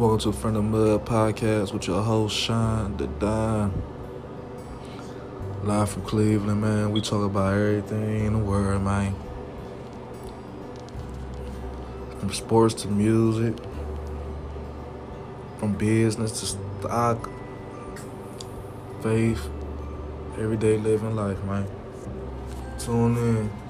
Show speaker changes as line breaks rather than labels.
Welcome to Friend of Mud podcast with your host Sean the Don. Live from Cleveland, man. We talk about everything in the world, man. From sports to music, from business to stock, faith, everyday living life, man. Tune in.